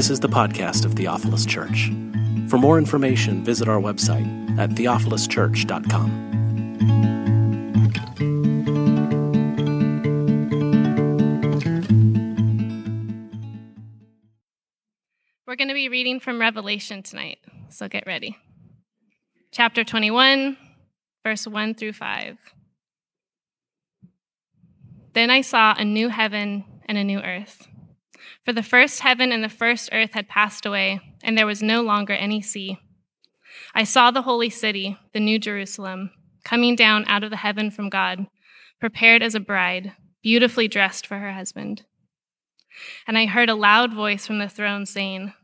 This is the podcast of Theophilus Church. For more information, visit our website at theophiluschurch.com. We're going to be reading from Revelation tonight, so get ready. Chapter 21, verse 1 through 5. Then I saw a new heaven and a new earth. For the first heaven and the first earth had passed away, and there was no longer any sea. I saw the holy city, the new Jerusalem, coming down out of the heaven from God, prepared as a bride, beautifully dressed for her husband. And I heard a loud voice from the throne saying,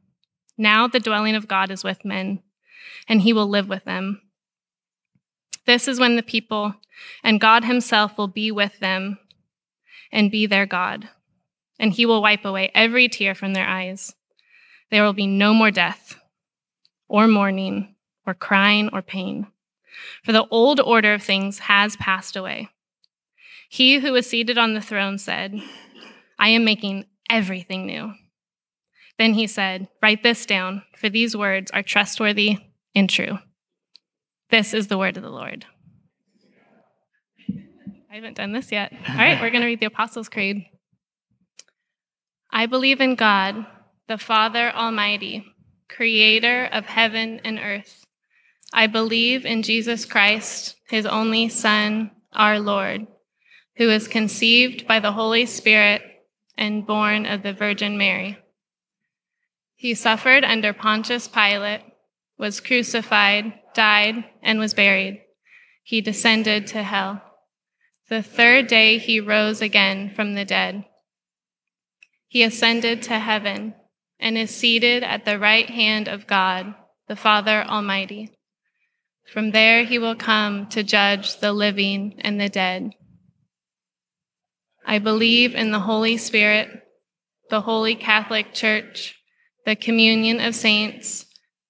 Now the dwelling of God is with men, and he will live with them. This is when the people and God himself will be with them and be their God. And he will wipe away every tear from their eyes. There will be no more death, or mourning, or crying, or pain. For the old order of things has passed away. He who was seated on the throne said, I am making everything new. Then he said, Write this down, for these words are trustworthy and true. This is the word of the Lord. I haven't done this yet. All right, we're going to read the Apostles' Creed. I believe in God, the Father Almighty, creator of heaven and earth. I believe in Jesus Christ, his only Son, our Lord, who was conceived by the Holy Spirit and born of the Virgin Mary. He suffered under Pontius Pilate, was crucified, died, and was buried. He descended to hell. The third day he rose again from the dead. He ascended to heaven and is seated at the right hand of God, the Father Almighty. From there he will come to judge the living and the dead. I believe in the Holy Spirit, the Holy Catholic Church, the communion of saints,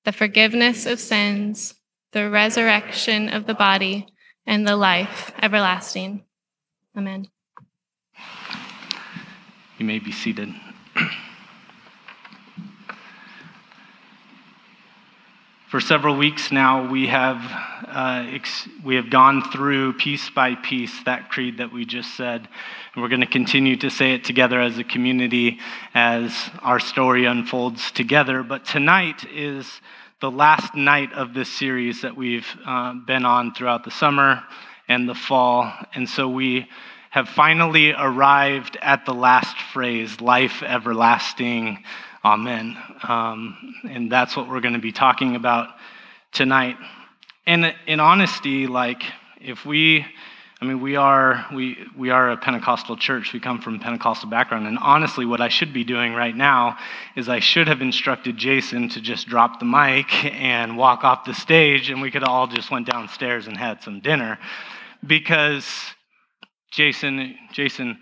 the forgiveness of sins, the resurrection of the body, and the life everlasting. Amen. You may be seated. For several weeks now, we have, uh, ex- we have gone through piece by piece that creed that we just said. And we're going to continue to say it together as a community as our story unfolds together. But tonight is the last night of this series that we've uh, been on throughout the summer and the fall. And so we have finally arrived at the last phrase life everlasting. Amen. Um, and that's what we're going to be talking about tonight. And in honesty, like, if we, I mean, we are, we, we are a Pentecostal church. We come from a Pentecostal background. And honestly, what I should be doing right now is I should have instructed Jason to just drop the mic and walk off the stage, and we could all just went downstairs and had some dinner. Because Jason, Jason,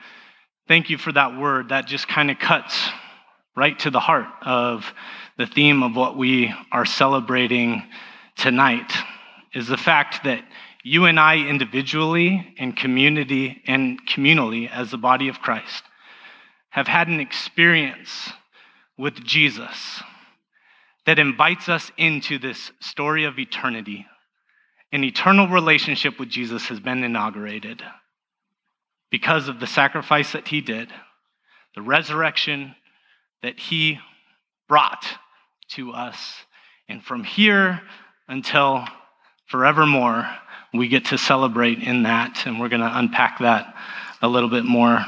thank you for that word. That just kind of cuts right to the heart of the theme of what we are celebrating tonight is the fact that you and I individually and community and communally as the body of Christ have had an experience with Jesus that invites us into this story of eternity. An eternal relationship with Jesus has been inaugurated because of the sacrifice that he did, the resurrection that he brought to us. And from here until forevermore, we get to celebrate in that. And we're going to unpack that a little bit more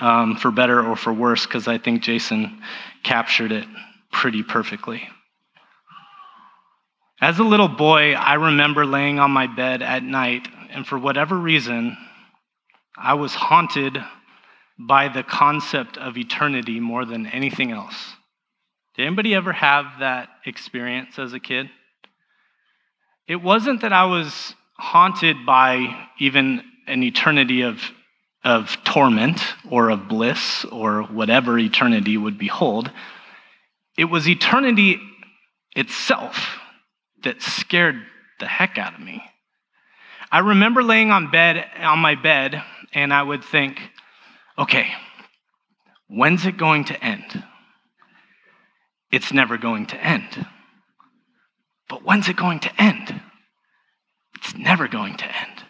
um, for better or for worse, because I think Jason captured it pretty perfectly. As a little boy, I remember laying on my bed at night, and for whatever reason, I was haunted by the concept of eternity more than anything else. Did anybody ever have that experience as a kid? It wasn't that I was haunted by even an eternity of, of torment or of bliss or whatever eternity would behold. It was eternity itself that scared the heck out of me. I remember laying on bed on my bed and I would think, okay, when's it going to end? it's never going to end. But when's it going to end? It's never going to end.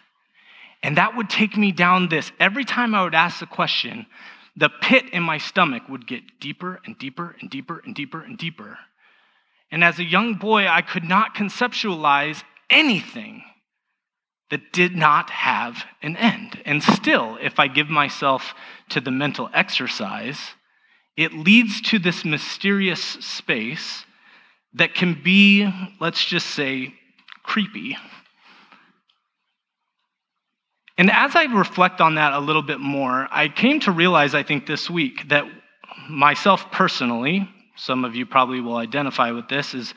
And that would take me down this. Every time I would ask the question, the pit in my stomach would get deeper and deeper and deeper and deeper and deeper. And as a young boy, I could not conceptualize anything that did not have an end. And still, if I give myself to the mental exercise, it leads to this mysterious space that can be, let's just say, creepy. And as I reflect on that a little bit more, I came to realize, I think, this week that myself personally, some of you probably will identify with this, is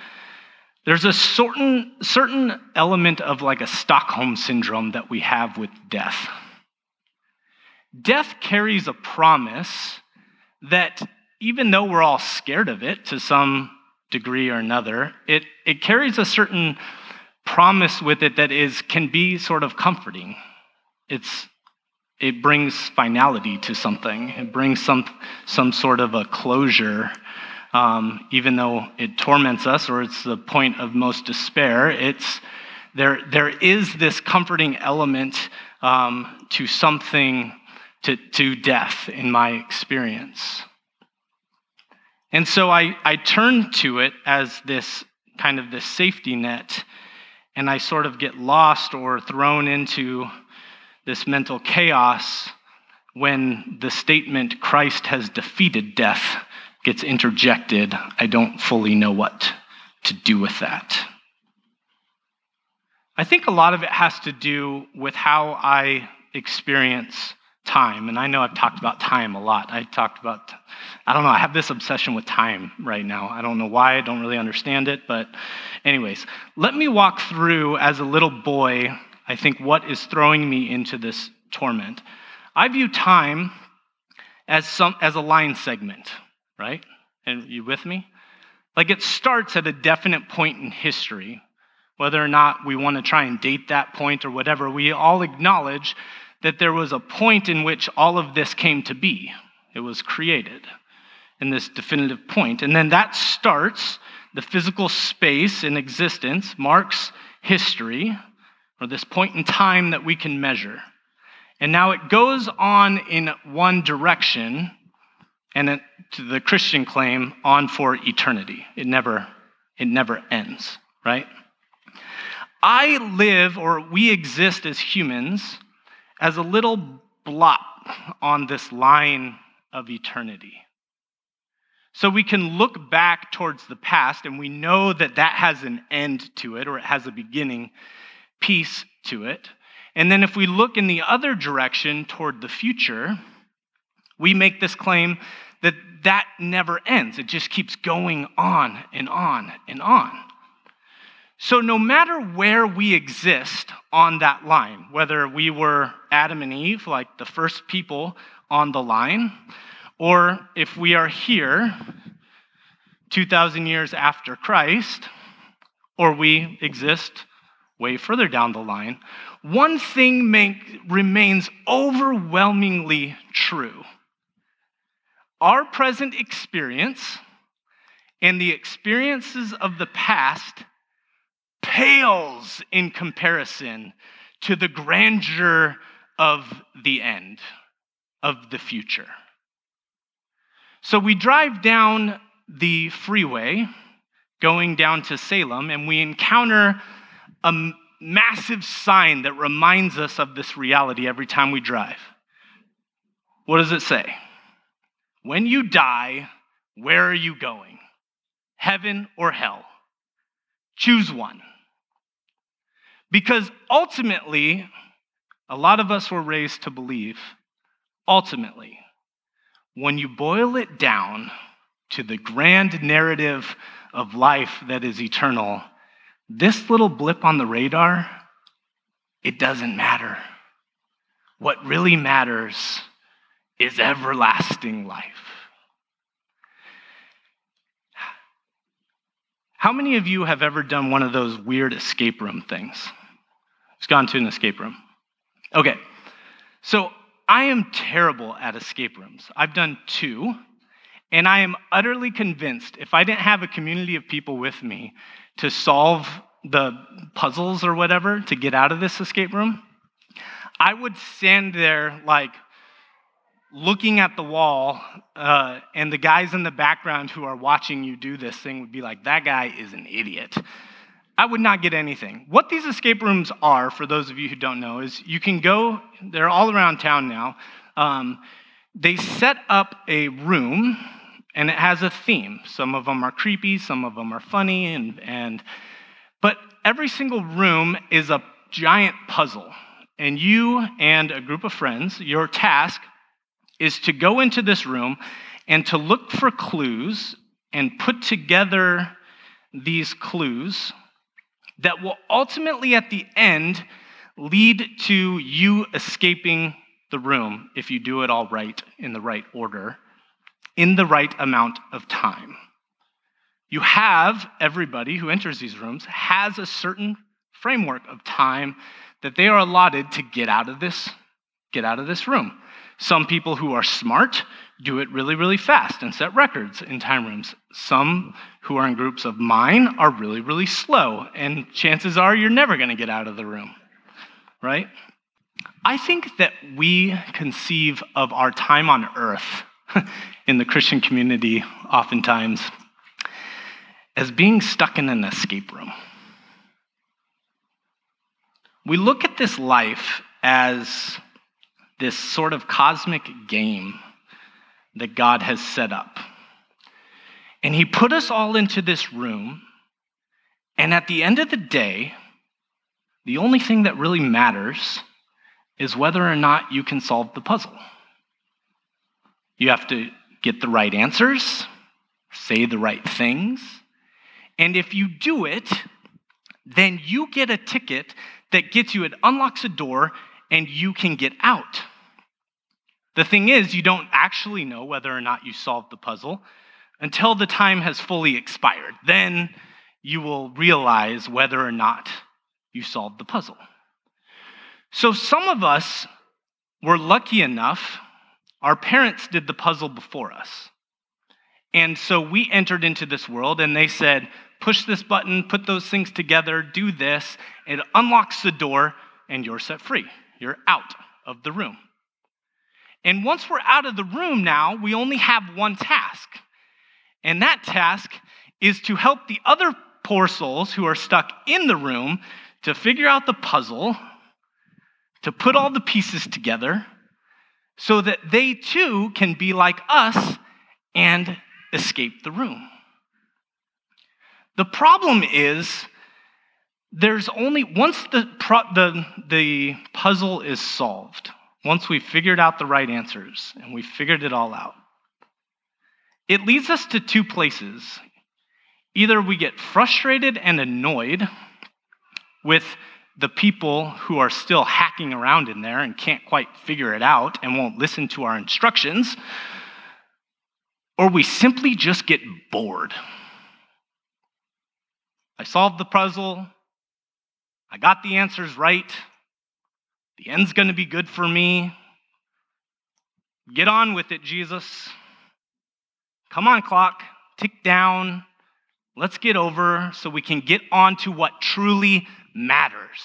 there's a certain, certain element of like a Stockholm syndrome that we have with death. Death carries a promise that even though we're all scared of it to some degree or another, it, it carries a certain promise with it that is can be sort of comforting it's, it brings finality to something. It brings some, some sort of a closure. Um, even though it torments us or it's the point of most despair, it's, there, there is this comforting element um, to something, to, to death in my experience. And so I, I turn to it as this kind of this safety net, and I sort of get lost or thrown into this mental chaos when the statement Christ has defeated death gets interjected. I don't fully know what to do with that. I think a lot of it has to do with how I experience time. And I know I've talked about time a lot. I talked about, I don't know, I have this obsession with time right now. I don't know why, I don't really understand it. But, anyways, let me walk through as a little boy I think, what is throwing me into this torment. I view time as, some, as a line segment, right? And you with me? Like it starts at a definite point in history. Whether or not we want to try and date that point or whatever, we all acknowledge that there was a point in which all of this came to be. It was created in this definitive point. And then that starts the physical space in existence, marks history, or this point in time that we can measure. And now it goes on in one direction, and it, to the Christian claim, on for eternity. It never, it never ends, right? I live, or we exist as humans, as a little blot on this line of eternity. So we can look back towards the past, and we know that that has an end to it, or it has a beginning piece to it. And then if we look in the other direction toward the future, we make this claim that that never ends. It just keeps going on and on and on. So, no matter where we exist on that line, whether we were Adam and Eve, like the first people on the line, or if we are here 2,000 years after Christ, or we exist way further down the line, one thing make, remains overwhelmingly true. Our present experience and the experiences of the past pales in comparison to the grandeur of the end, of the future. So we drive down the freeway going down to Salem, and we encounter a massive sign that reminds us of this reality every time we drive. What does it say? When you die, where are you going? Heaven or hell? Choose one. Because ultimately, a lot of us were raised to believe, ultimately, when you boil it down to the grand narrative of life that is eternal, this little blip on the radar, it doesn't matter. What really matters is everlasting life. How many of you have ever done one of those weird escape room things? It's gone to an escape room. Okay, so I am terrible at escape rooms. I've done two, And I am utterly convinced if I didn't have a community of people with me to solve the puzzles or whatever to get out of this escape room, I would stand there like looking at the wall, uh, and the guys in the background who are watching you do this thing would be like, that guy is an idiot. I would not get anything. What these escape rooms are, for those of you who don't know, is you can go, they're all around town now. Um, they set up a room and it has a theme. Some of them are creepy, some of them are funny, and, and but every single room is a giant puzzle. And you and a group of friends, your task is to go into this room and to look for clues and put together these clues that will ultimately, at the end, lead to you escaping the room if you do it all right in the right order, in the right amount of time. You have everybody who enters these rooms has a certain framework of time that they are allotted to get out of this get out of this room. Some people who are smart do it really, really fast and set records in time rooms. Some who are in groups of mine are really, really slow, and chances are you're never going to get out of the room, right? I think that we conceive of our time on earth in the Christian community oftentimes as being stuck in an escape room. We look at this life as this sort of cosmic game that God has set up. And He put us all into this room, and at the end of the day, the only thing that really matters is whether or not you can solve the puzzle. You have to get the right answers, say the right things, and if you do it, then you get a ticket that gets you, it unlocks a door, and you can get out. The thing is, you don't actually know whether or not you solved the puzzle until the time has fully expired. Then you will realize whether or not you solved the puzzle. So some of us were lucky enough, our parents did the puzzle before us. And so we entered into this world and they said, push this button, put those things together, do this. It unlocks the door and you're set free. You're out of the room. And once we're out of the room now, we only have one task. And that task is to help the other poor souls who are stuck in the room to figure out the puzzle, to put all the pieces together, so that they too can be like us and escape the room. The problem is, there's only once the, the, the puzzle is solved, once we've figured out the right answers and we've figured it all out, it leads us to two places. Either we get frustrated and annoyed with the people who are still hacking around in there and can't quite figure it out and won't listen to our instructions, or we simply just get bored. I solved the puzzle. I got the answers right. The end's going to be good for me. Get on with it, Jesus. Come on, clock, tick down. Let's get over so we can get on to what truly matters.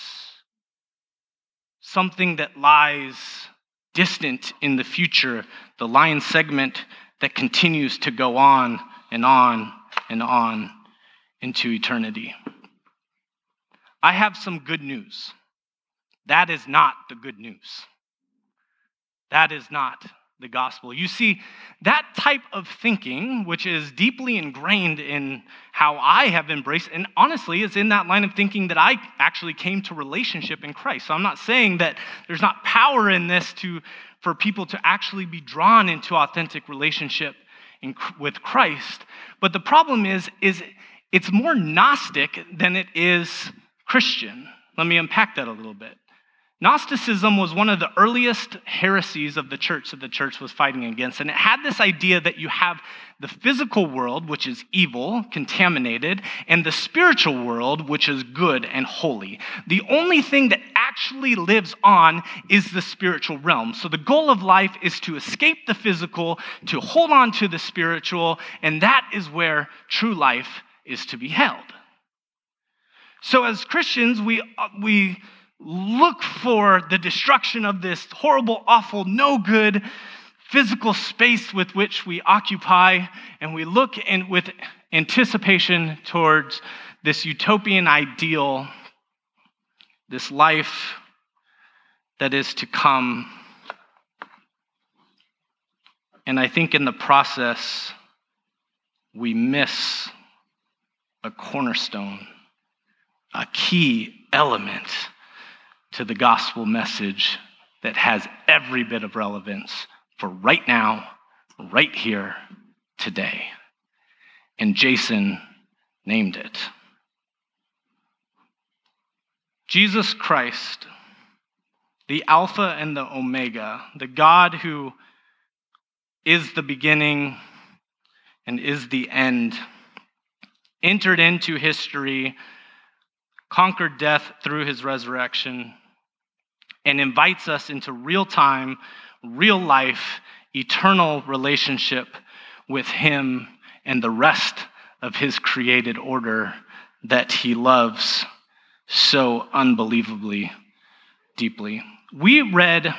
Something that lies distant in the future, the line segment that continues to go on and on and on into eternity. I have some good news. That is not the good news. That is not the gospel. You see, that type of thinking, which is deeply ingrained in how I have embraced, and honestly, it's in that line of thinking that I actually came to relationship in Christ. So I'm not saying that there's not power in this to, for people to actually be drawn into authentic relationship in, with Christ. But the problem is, is it's more Gnostic than it is Christian. Let me unpack that a little bit. Gnosticism was one of the earliest heresies of the church that the church was fighting against. And it had this idea that you have the physical world, which is evil, contaminated, and the spiritual world, which is good and holy. The only thing that actually lives on is the spiritual realm. So the goal of life is to escape the physical, to hold on to the spiritual, and that is where true life is to be held. So as Christians, we, uh, we look for the destruction of this horrible, awful, no good physical space with which we occupy, and we look in, with anticipation towards this utopian ideal, this life that is to come. And I think in the process, we miss a cornerstone, a key element to the gospel message that has every bit of relevance for right now, right here, today. And Jason named it. Jesus Christ, the Alpha and the Omega, the God who is the beginning and is the end, entered into history, conquered death through his resurrection, and invites us into real time, real life, eternal relationship with him and the rest of his created order that he loves so unbelievably deeply. We read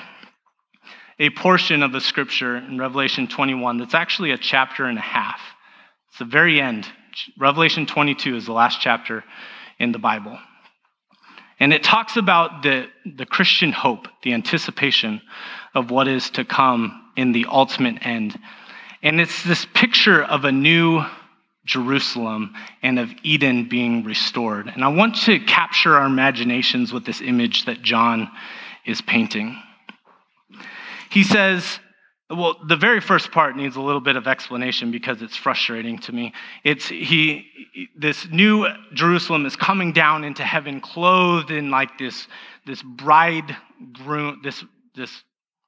a portion of the scripture in Revelation 21 that's actually a chapter and a half. It's the very end. Revelation 22 is the last chapter in the Bible. And it talks about the, the Christian hope, the anticipation of what is to come in the ultimate end. And it's this picture of a new Jerusalem and of Eden being restored. And I want to capture our imaginations with this image that John is painting. He says, well, the very first part needs a little bit of explanation because it's frustrating to me. It's he this new Jerusalem is coming down into heaven clothed in like this this bridegroom this this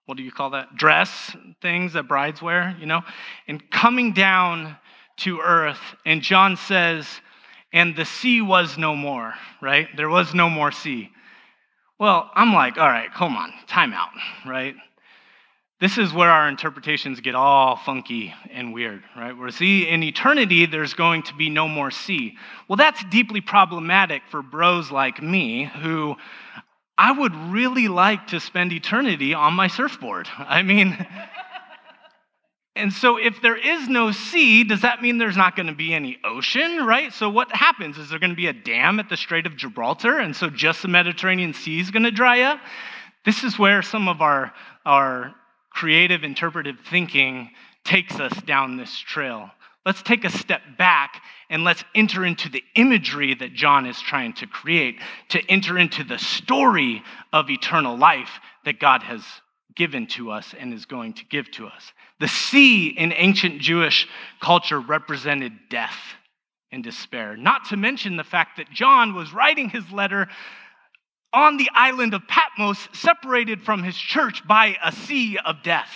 what do you call that? Dress things that brides wear, you know? And coming down to earth. And John says, and the sea was no more, right? There was no more sea. Well, I'm like, all right, come on, time out, right? This is where our interpretations get all funky and weird, right? Where see, in eternity, there's going to be no more sea. Well, that's deeply problematic for bros like me who I would really like to spend eternity on my surfboard. I mean, and so, if there is no sea, does that mean there's not going to be any ocean, right? So, what happens? Is there going to be a dam at the Strait of Gibraltar? And so, just the Mediterranean Sea is going to dry up? This is where some of our, our creative interpretive thinking takes us down this trail. Let's take a step back and let's enter into the imagery that John is trying to create, to enter into the story of eternal life that God has given to us and is going to give to us. The sea in ancient Jewish culture represented death and despair, not to mention the fact that John was writing his letter on the island of Patmos, separated from his church by a sea of death.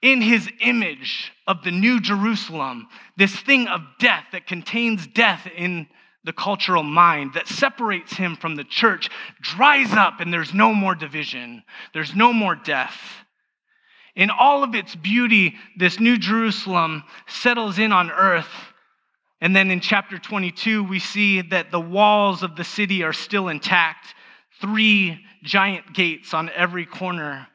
In his image of the New Jerusalem, this thing of death that contains death in the cultural mind that separates him from the church dries up and there's no more division, there's no more death. In all of its beauty, this new Jerusalem settles in on earth. And then in chapter 22, we see that the walls of the city are still intact, three giant gates on every corner.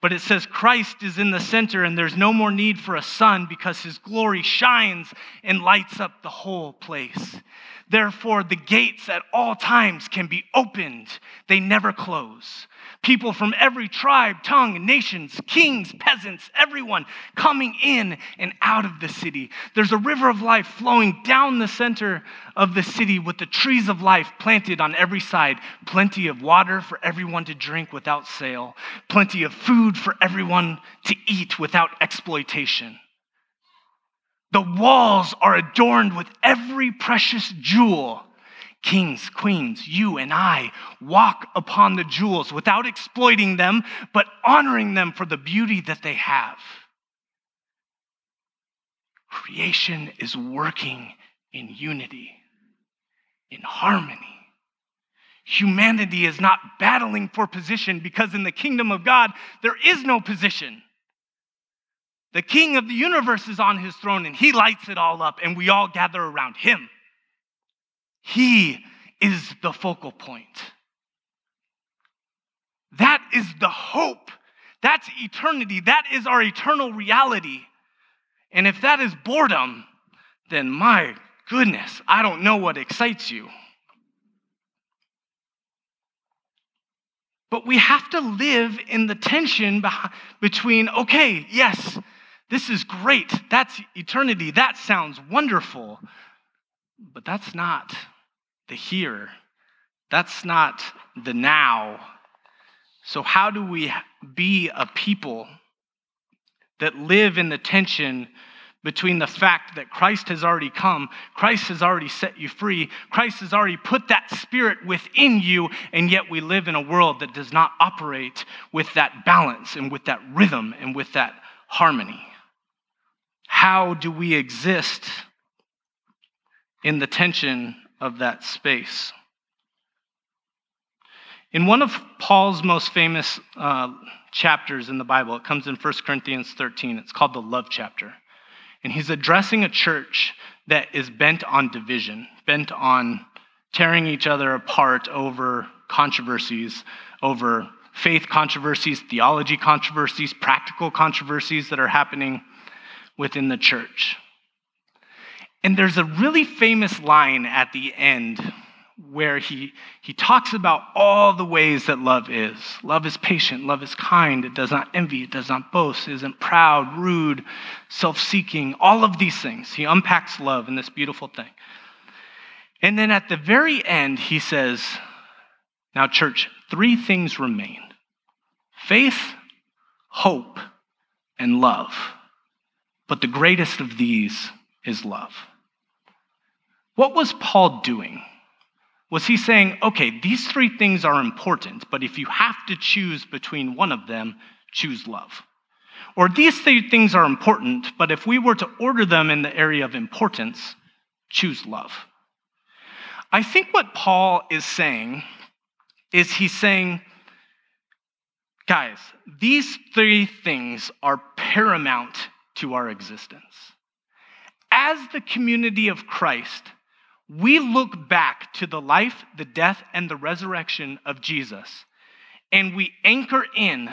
But it says Christ is in the center, and there's no more need for a sun because his glory shines and lights up the whole place. Therefore, the gates at all times can be opened, they never close. People from every tribe, tongue, nations, kings, peasants, everyone coming in and out of the city. There's a river of life flowing down the center of the city with the trees of life planted on every side. Plenty of water for everyone to drink without sale, plenty of food for everyone to eat without exploitation. The walls are adorned with every precious jewel. Kings, queens, you and I walk upon the jewels without exploiting them, but honoring them for the beauty that they have. Creation is working in unity, in harmony. humanity is not battling for position because in the kingdom of God, there is no position. The king of the universe is on his throne and he lights it all up, and we all gather around him. He is the focal point. That is the hope. That's eternity. That is our eternal reality. And if that is boredom, then my goodness, I don't know what excites you. But we have to live in the tension between, okay, yes, this is great. That's eternity. That sounds wonderful. But that's not the here. That's not the now. So, how do we be a people that live in the tension between the fact that Christ has already come, Christ has already set you free, Christ has already put that spirit within you, and yet we live in a world that does not operate with that balance and with that rhythm and with that harmony? How do we exist in the tension of that space? In one of Paul's most famous uh, chapters in the Bible, it comes in 1 Corinthians 13. It's called the love chapter. And he's addressing a church that is bent on division, bent on tearing each other apart over controversies, over faith controversies, theology controversies, practical controversies that are happening within the church. And there's a really famous line at the end where he, he talks about all the ways that love is. Love is patient, love is kind, it does not envy, it does not boast, it isn't proud, rude, self seeking, all of these things. He unpacks love in this beautiful thing. And then at the very end, he says, Now, church, three things remain faith, hope, and love. But the greatest of these is love. What was Paul doing? Was he saying, okay, these three things are important, but if you have to choose between one of them, choose love? Or these three things are important, but if we were to order them in the area of importance, choose love? I think what Paul is saying is he's saying, guys, these three things are paramount to our existence. As the community of Christ, we look back to the life, the death, and the resurrection of Jesus, and we anchor in,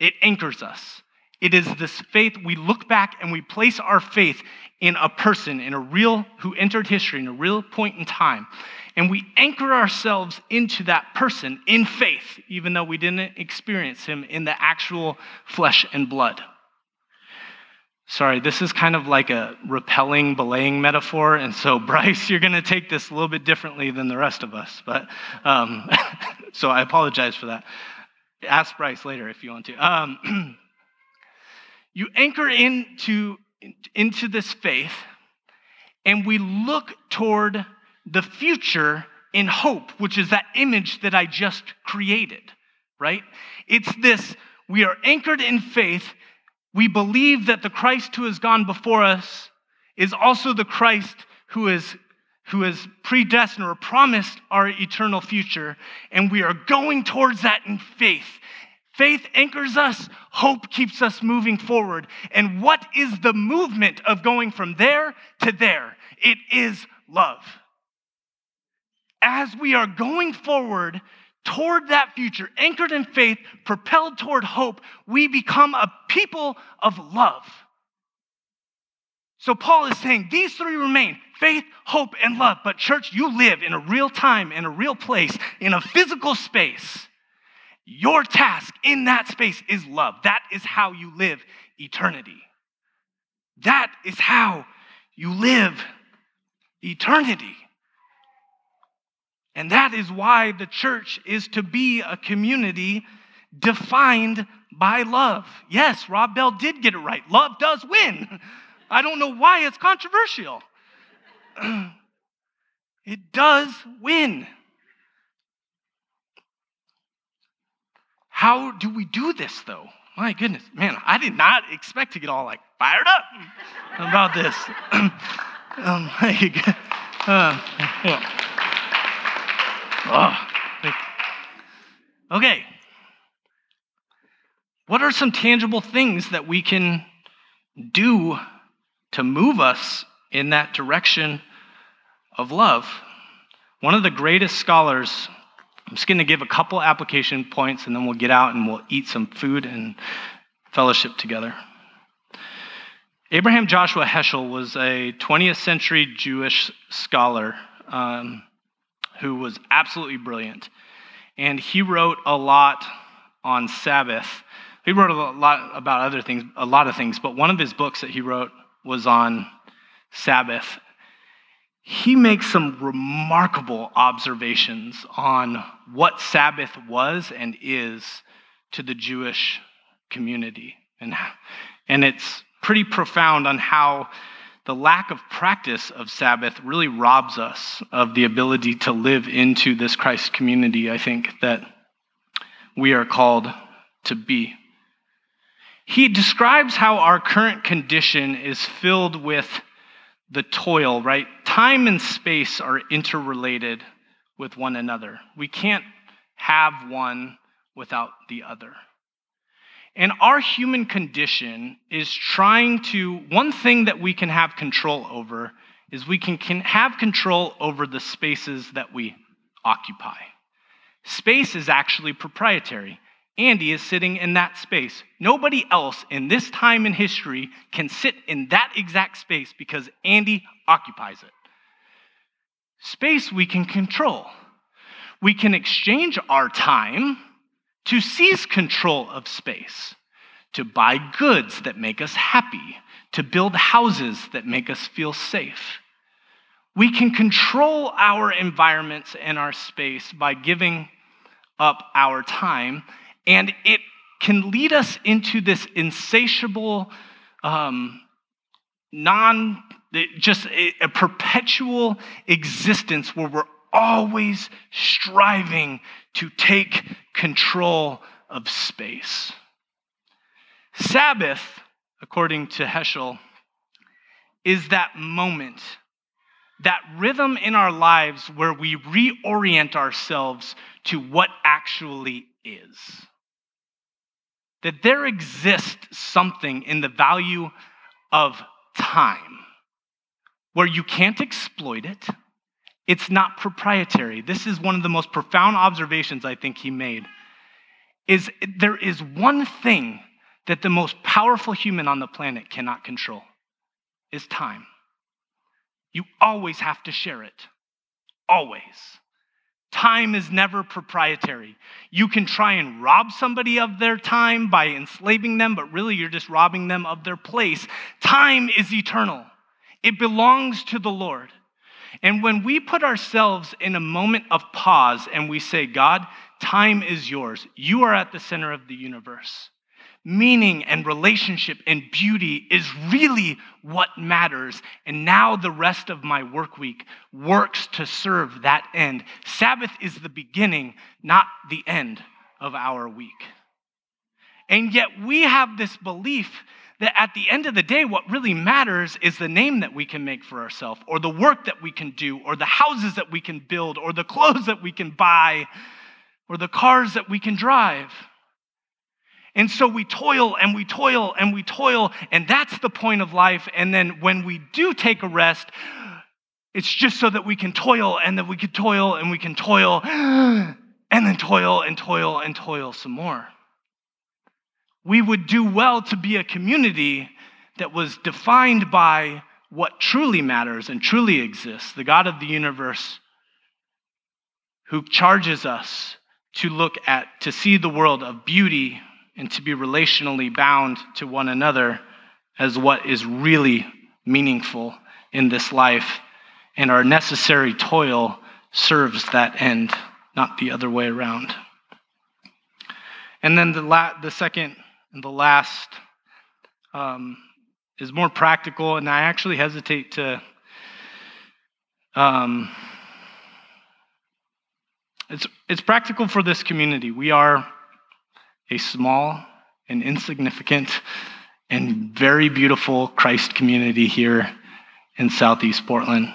it anchors us. It is this faith, we look back and we place our faith in a person, in a real, who entered history, in a real point in time. And we anchor ourselves into that person in faith, even though we didn't experience him in the actual flesh and blood. Sorry, this is kind of like a rappelling, belaying metaphor. And so, Bryce, you're going to take this a little bit differently than the rest of us. But um, so I apologize for that. Ask Bryce later if you want to. Um, you anchor into, into this faith, and we look toward the future in hope, which is that image that I just created, right? It's this we are anchored in faith we believe that the Christ who has gone before us is also the Christ who is who has predestined or promised our eternal future, and we are going towards that in faith. Faith anchors us, hope keeps us moving forward. And what is the movement of going from there to there? It is love. As we are going forward, toward that future, anchored in faith, propelled toward hope, we become a people of love. So Paul is saying these three remain faith, hope, and love. But, church, you live in a real time, in a real place, in a physical space. Your task in that space is love. That is how you live eternity. That is how you live eternity. And that is why the church is to be a community defined by love. Yes, Rob Bell did get it right. Love does win. I don't know why it's controversial. it does win. How do we do this though? My goodness, man, I did not expect to get all like fired up about this. um, uh, yeah. Oh, Okay. What are some tangible things that we can do to move us in that direction of love? One of the greatest scholars, I'm just going to give a couple application points and then we'll get out and we'll eat some food and fellowship together. Abraham Joshua Heschel was a 20th century Jewish scholar um, who was absolutely brilliant. And he wrote a lot on Sabbath. He wrote a lot about other things, a lot of things, but one of his books that he wrote was on Sabbath. He makes some remarkable observations on what Sabbath was and is to the Jewish community. And, and it's pretty profound on how the lack of practice of Sabbath really robs us of the ability to live into this Christ community, I think, that we are called to be. He describes how our current condition is filled with the toil, right? Time and space are interrelated with one another. We can't have one without the other. And our human condition is trying to, one thing that we can have control over is we can, can have control over the spaces that we occupy. Space is actually proprietary. Andy is sitting in that space. Nobody else in this time in history can sit in that exact space because Andy occupies it. Space we can control. We can exchange our time to seize control of space, to buy goods that make us happy, to build houses that make us feel safe. We can control our environments and our space by giving up our time, and it can lead us into this insatiable, um, non, just a, a perpetual existence where we're always striving to take control of space. Sabbath, according to Heschel, is that moment, that rhythm in our lives where we reorient ourselves to what actually is. That there exists something in the value of time where you can't exploit it it's not proprietary. This is one of the most profound observations I think he made. Is there is one thing that the most powerful human on the planet cannot control is time. You always have to share it. Always. Time is never proprietary. You can try and rob somebody of their time by enslaving them, but really you're just robbing them of their place. Time is eternal, it belongs to the Lord. And when we put ourselves in a moment of pause and we say, God, time is yours, you are at the center of the universe. Meaning and relationship and beauty is really what matters. And now the rest of my work week works to serve that end. Sabbath is the beginning, not the end of our week. And yet we have this belief that at the end of the day, what really matters is the name that we can make for ourselves, or the work that we can do, or the houses that we can build, or the clothes that we can buy, or the cars that we can drive. And so we toil and we toil and we toil, and that's the point of life. And then when we do take a rest, it's just so that we can toil and that we can toil and we can toil and then toil and toil and toil some more we would do well to be a community that was defined by what truly matters and truly exists the God of the universe who charges us to look at, to see the world of beauty and to be relationally bound to one another as what is really meaningful in this life. And our necessary toil serves that end, not the other way around. And then the, la- the second and the last um, is more practical, and I actually hesitate to. Um, it's, it's practical for this community. We are a small and insignificant and very beautiful Christ community here in Southeast Portland.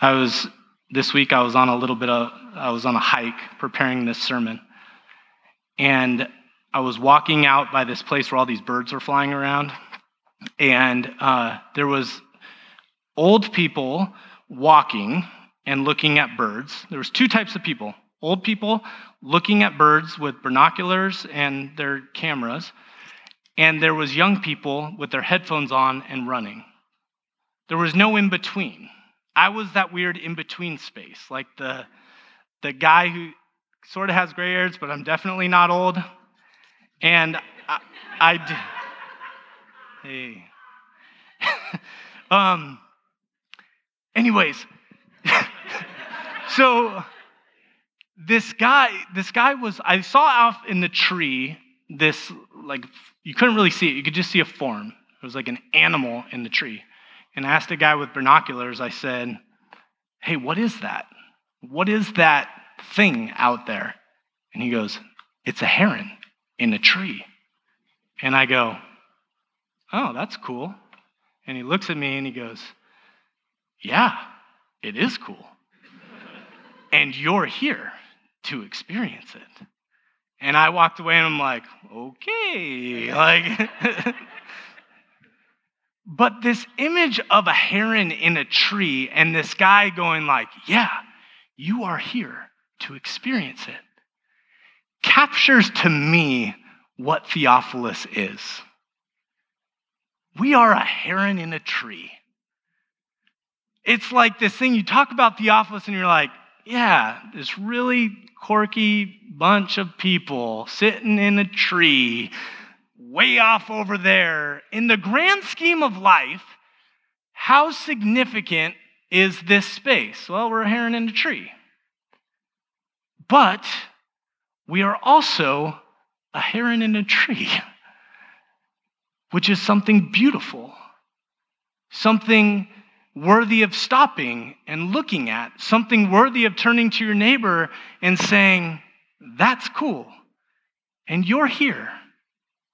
I was this week I was on a little bit of, I was on a hike preparing this sermon. And I was walking out by this place where all these birds were flying around. And uh, there was old people walking and looking at birds. There was two types of people. Old people looking at birds with binoculars and their cameras, and there was young people with their headphones on and running. There was no in between. I was that weird in between space, like the, the guy who sort of has gray hairs, but I'm definitely not old. And I, I hey. um, anyways, so this guy, this guy was, I saw off in the tree this, like, you couldn't really see it, you could just see a form. It was like an animal in the tree. And I asked a guy with binoculars, I said, Hey, what is that? What is that thing out there? And he goes, It's a heron in a tree. And I go, Oh, that's cool. And he looks at me and he goes, Yeah, it is cool. and you're here to experience it. And I walked away and I'm like, okay. Like, but this image of a heron in a tree and this guy going like, yeah, you are here to experience it, captures to me what Theophilus is. We are a heron in a tree. It's like this thing you talk about Theophilus and you're like, yeah, this really quirky bunch of people sitting in a tree way off over there. In the grand scheme of life, how significant is this space? Well, we're a heron in a tree. But we are also a heron in a tree, which is something beautiful, something worthy of stopping and looking at, something worthy of turning to your neighbor and saying, That's cool. And you're here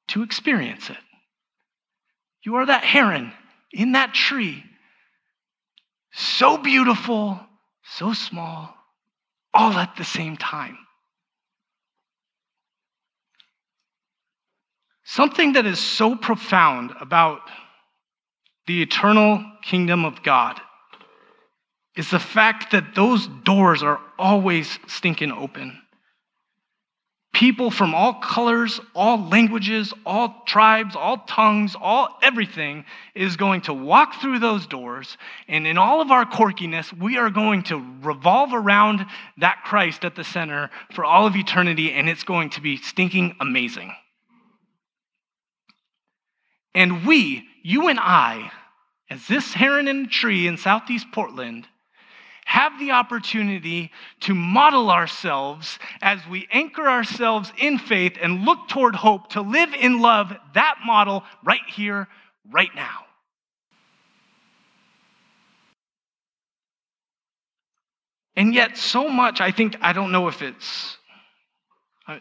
to experience it. You are that heron in that tree, so beautiful, so small, all at the same time. Something that is so profound about the eternal kingdom of God is the fact that those doors are always stinking open. People from all colors, all languages, all tribes, all tongues, all everything is going to walk through those doors. And in all of our quirkiness, we are going to revolve around that Christ at the center for all of eternity, and it's going to be stinking amazing. And we, you and I, as this heron in a tree in southeast Portland, have the opportunity to model ourselves as we anchor ourselves in faith and look toward hope to live in love, that model right here, right now. And yet, so much, I think, I don't know if it's. Uh,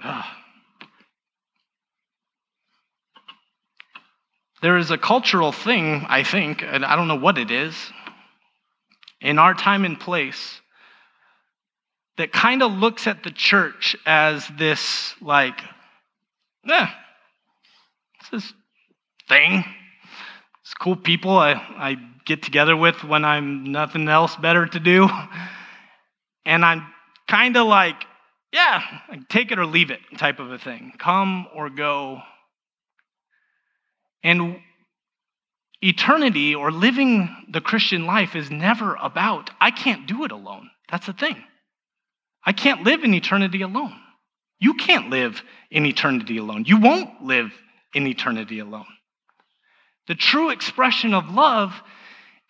uh, There is a cultural thing, I think, and I don't know what it is, in our time and place that kind of looks at the church as this, like, eh, it's this thing. It's cool people I, I get together with when I'm nothing else better to do. And I'm kind of like, yeah, take it or leave it type of a thing. Come or go and eternity or living the Christian life is never about, I can't do it alone. That's the thing. I can't live in eternity alone. You can't live in eternity alone. You won't live in eternity alone. The true expression of love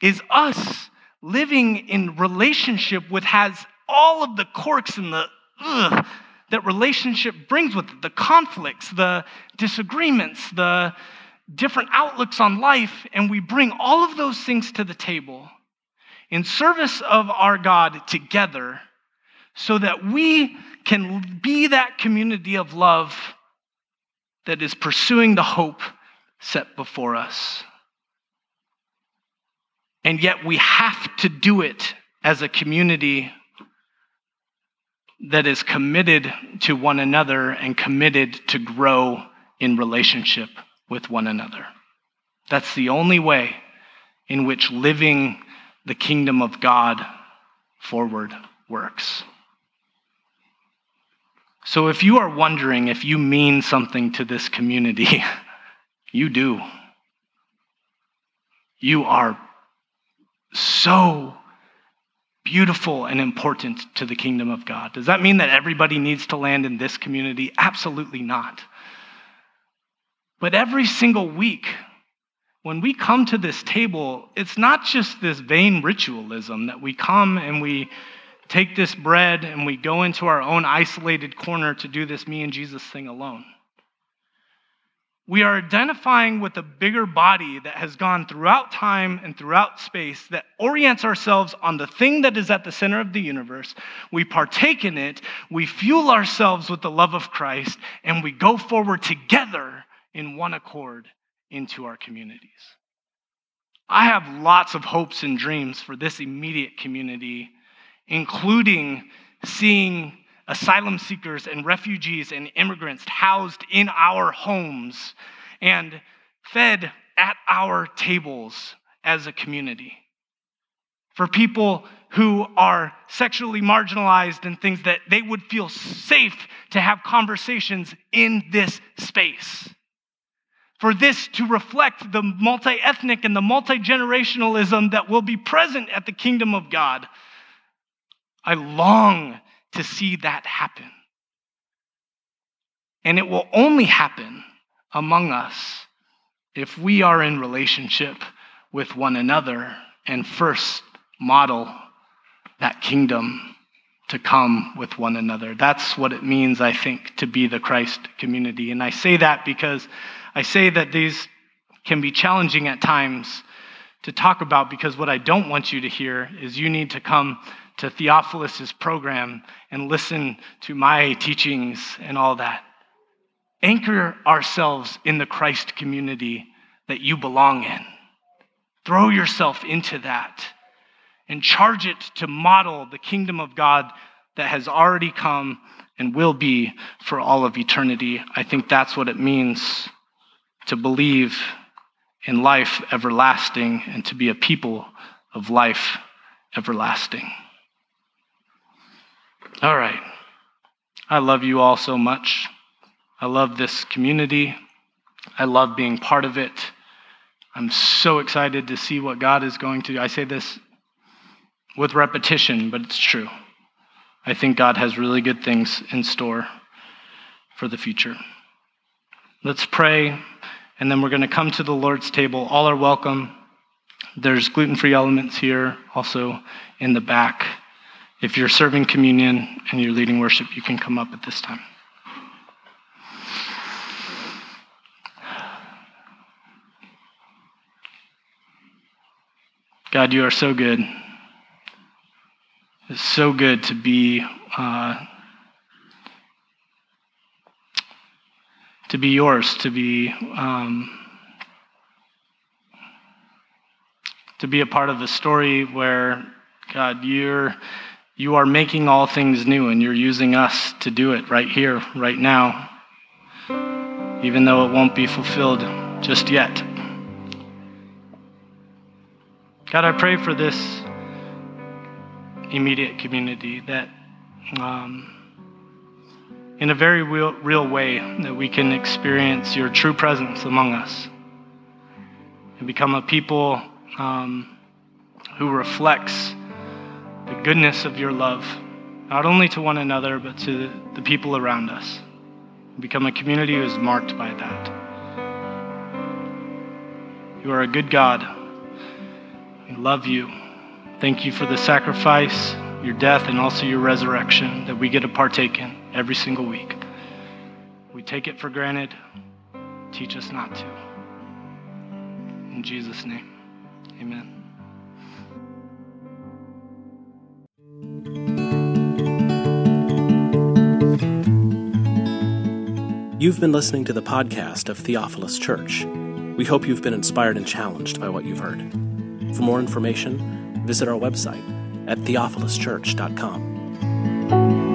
is us living in relationship with has all of the quirks and the ugh, that relationship brings with it the conflicts, the disagreements, the different outlooks on life, and we bring all of those things to the table in service of our God together so that we can be that community of love that is pursuing the hope set before us. And yet we have to do it as a community that is committed to one another and committed to grow in relationship with one another. That's the only way in which living the kingdom of God forward works. So, if you are wondering if you mean something to this community, you do. You are so beautiful and important to the kingdom of God. Does that mean that everybody needs to land in this community? Absolutely not. But every single week, when we come to this table, it's not just this vain ritualism that we come and we take this bread and we go into our own isolated corner to do this me and Jesus thing alone. We are identifying with a bigger body that has gone throughout time and throughout space that orients ourselves on the thing that is at the center of the universe. We partake in it, we fuel ourselves with the love of Christ, and we go forward together in one accord into our communities. I have lots of hopes and dreams for this immediate community, including seeing asylum seekers and refugees and immigrants housed in our homes and fed at our tables as a community. For people who are sexually marginalized and things that they would feel safe to have conversations in this space for this to reflect the multi ethnic and the multi generationalism that will be present at the kingdom of God. I long to see that happen. And it will only happen among us if we are in relationship with one another and first model that kingdom to come with one another. That's what it means, I think, to be the Christ community. And I say that because I say that these can be challenging at times to talk about because what I don't want you to hear is you need to come to Theophilus's program and listen to my teachings and all that. Anchor ourselves in the Christ community that you belong in. Throw yourself into that and charge it to model the kingdom of God that has already come and will be for all of eternity. I think that's what it means to believe in life everlasting and to be a people of life everlasting. All right. I love you all so much. I love this community. I love being part of it. I'm so excited to see what God is going to do. I say this with repetition, but it's true. I think God has really good things in store for the future. Let's pray and then we're going to come to the Lord's table. All are welcome. There's gluten free elements here, also in the back. If you're serving communion and you're leading worship, you can come up at this time. God, you are so good. It's so good to be uh, to be yours, to be um, to be a part of the story where God, you're you are making all things new, and you're using us to do it right here, right now, even though it won't be fulfilled just yet. God, I pray for this immediate community that. Um, in a very real, real way that we can experience your true presence among us and become a people um, who reflects the goodness of your love, not only to one another, but to the people around us. Become a community who is marked by that. You are a good God. We love you. Thank you for the sacrifice, your death, and also your resurrection that we get to partake in every single week. We take it for granted. Teach us not to. In Jesus' name, amen. You've been listening to the podcast of Theophilus Church. We hope you've been inspired and challenged by what you've heard. For more information, visit our website at theophiluschurch.com.